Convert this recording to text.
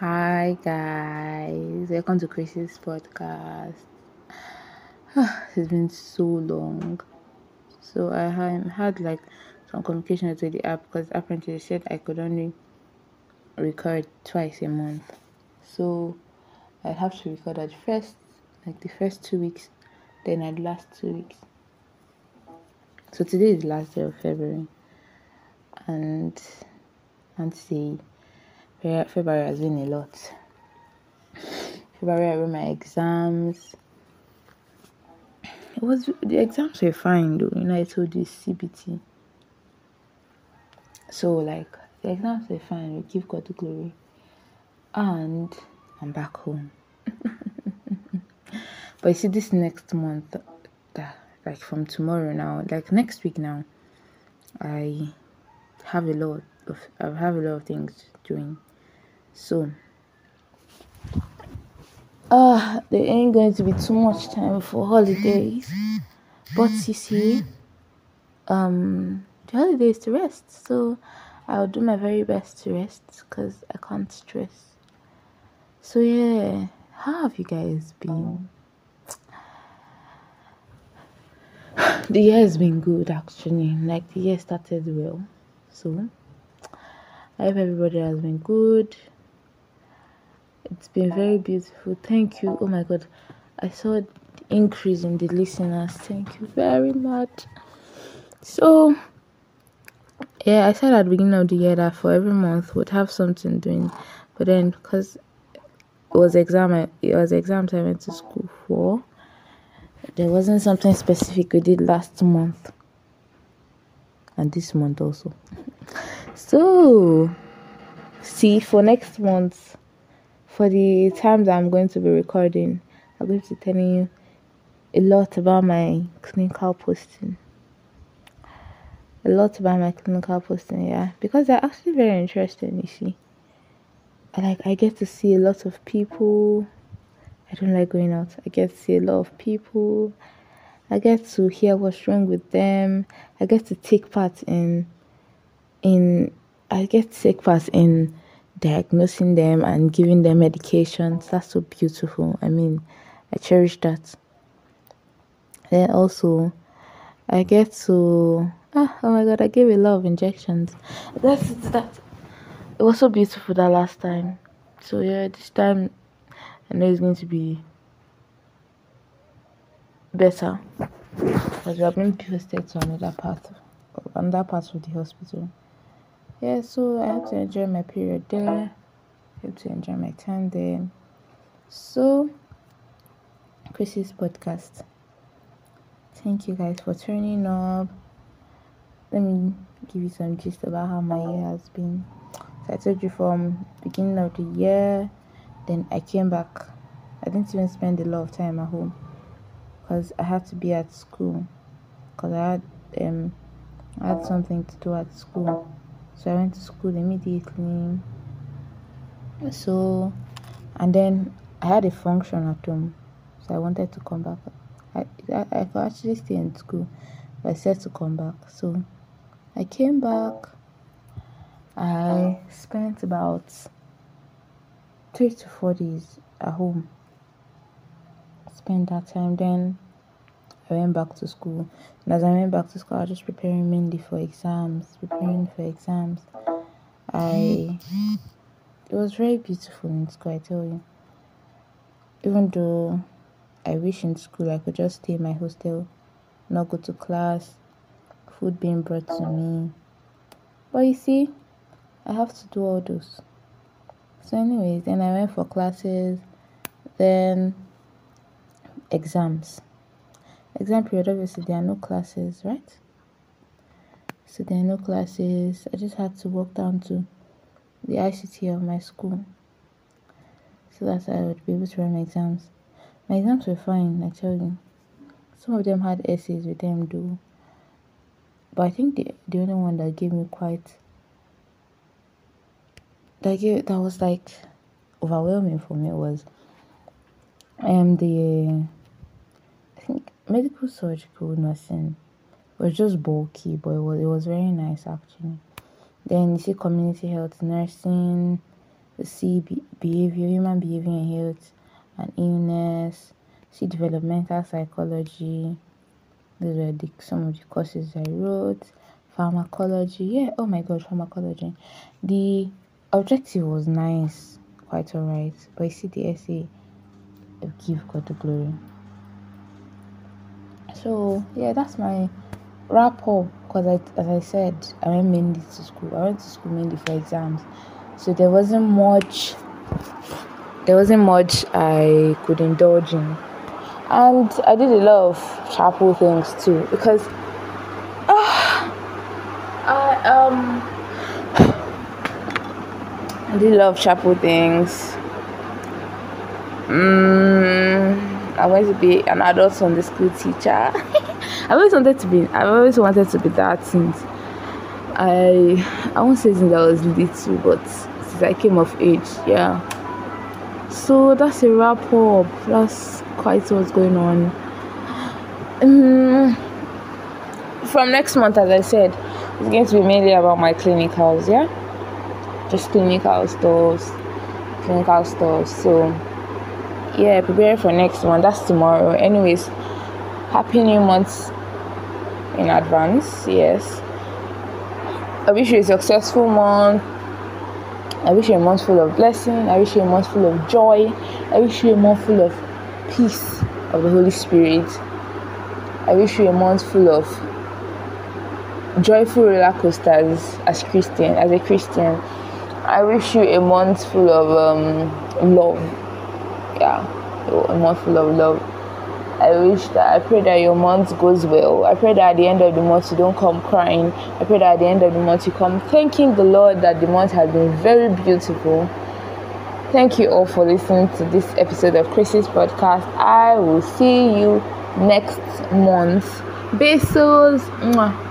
Hi guys, welcome to Chris's podcast. it's been so long. So I had like some communication with the app because apparently they said I could only record twice a month. So I have to record at first, like the first two weeks, then at the last two weeks. So today is the last day of February, and and see February has been a lot. February I wrote my exams. It was the exams were fine though. You know I told you CBT. So like the exams were fine. We give God the glory, and I'm back home. but you see, this next month, uh, like from tomorrow now, like next week now, I have a lot of I have a lot of things doing. So ah, there ain't going to be too much time for holidays. But you see, um, the holidays to rest. So I'll do my very best to rest because I can't stress. So yeah, how have you guys been? The year has been good actually. Like the year started well. So I hope everybody has been good. It's been very beautiful. Thank you. Oh my god. I saw the increase in the listeners. Thank you very much. So yeah, I said at the beginning of the year that for every month we'd have something doing. But then because it was exam it was exams I went to school for. There wasn't something specific we did last month. And this month also. So see for next month for the times I'm going to be recording, I'm going to be telling you a lot about my clinical posting. A lot about my clinical posting, yeah, because they're actually very interesting. You see, like I get to see a lot of people. I don't like going out. I get to see a lot of people. I get to hear what's wrong with them. I get to take part in in I get to take part in diagnosing them and giving them medications. That's so beautiful. I mean, I cherish that. Then also, I get to ah, oh my god, I gave a lot of injections. That's that. It was so beautiful that last time. So yeah, this time I know it's going to be better because we are being posted to another part, another part of the hospital yeah, so I have to enjoy my period there. I to enjoy my time there. So, Chris's podcast. Thank you guys for turning up. Let me give you some gist about how my year has been. So I told you from beginning of the year, then I came back. I didn't even spend a lot of time at home because I had to be at school because I had um I had something to do at school. So I went to school immediately. So, and then I had a function at home. So I wanted to come back. I, I, I could actually stay in school, but I said to come back. So I came back. I spent about three to four days at home. Spent that time then I went back to school. And as I went back to school, I was just preparing mainly for exams, preparing for exams. I it was very beautiful in school, I tell you. Even though I wish in school I could just stay in my hostel, not go to class, food being brought to me. But you see, I have to do all those. So, anyways, then I went for classes, then exams exam period obviously there are no classes right? So there are no classes. I just had to walk down to the ict of my school. So that i would be able to run my exams. My exams were fine i tell you. Some of them had essays with them do but i think the, the only one that gave me quite that gave that was like overwhelming for me was um the medical surgical nursing was just bulky, but it was, it was very nice actually. Then you see community health nursing, you see be- behavior, human behavior and health and illness, see developmental psychology. Those were the, some of the courses I wrote. Pharmacology, yeah, oh my god, pharmacology. The objective was nice, quite alright, but you see the essay, give God the glory. So yeah, that's my wrap up because I, as I said, I went mainly to school. I went to school mainly for exams, so there wasn't much. There wasn't much I could indulge in, and I did a lot of chapel things too because. Uh, I um I did a lot of chapel things. Mm, I wanted to be an adult Sunday school teacher. I always wanted to be. I've always wanted to be that since I. I won't say since I was little, but since I came of age, yeah. So that's a wrap up. That's quite what's going on. Um, from next month, as I said, it's going to be mainly about my clinicals, yeah. Just clinical stuff, clinical stuff. So yeah prepare for next one. That's tomorrow. Anyways happy new month in advance. Yes. I wish you a successful month. I wish you a month full of blessing. I wish you a month full of joy. I wish you a month full of peace of the holy spirit. I wish you a month full of joyful roller coasters as christian as a christian. I wish you a month full of um, love yeah, a month full of love. I wish that I pray that your month goes well. I pray that at the end of the month you don't come crying. I pray that at the end of the month you come thanking the Lord that the month has been very beautiful. Thank you all for listening to this episode of Chrissy's podcast. I will see you next month. Besos. Mwah.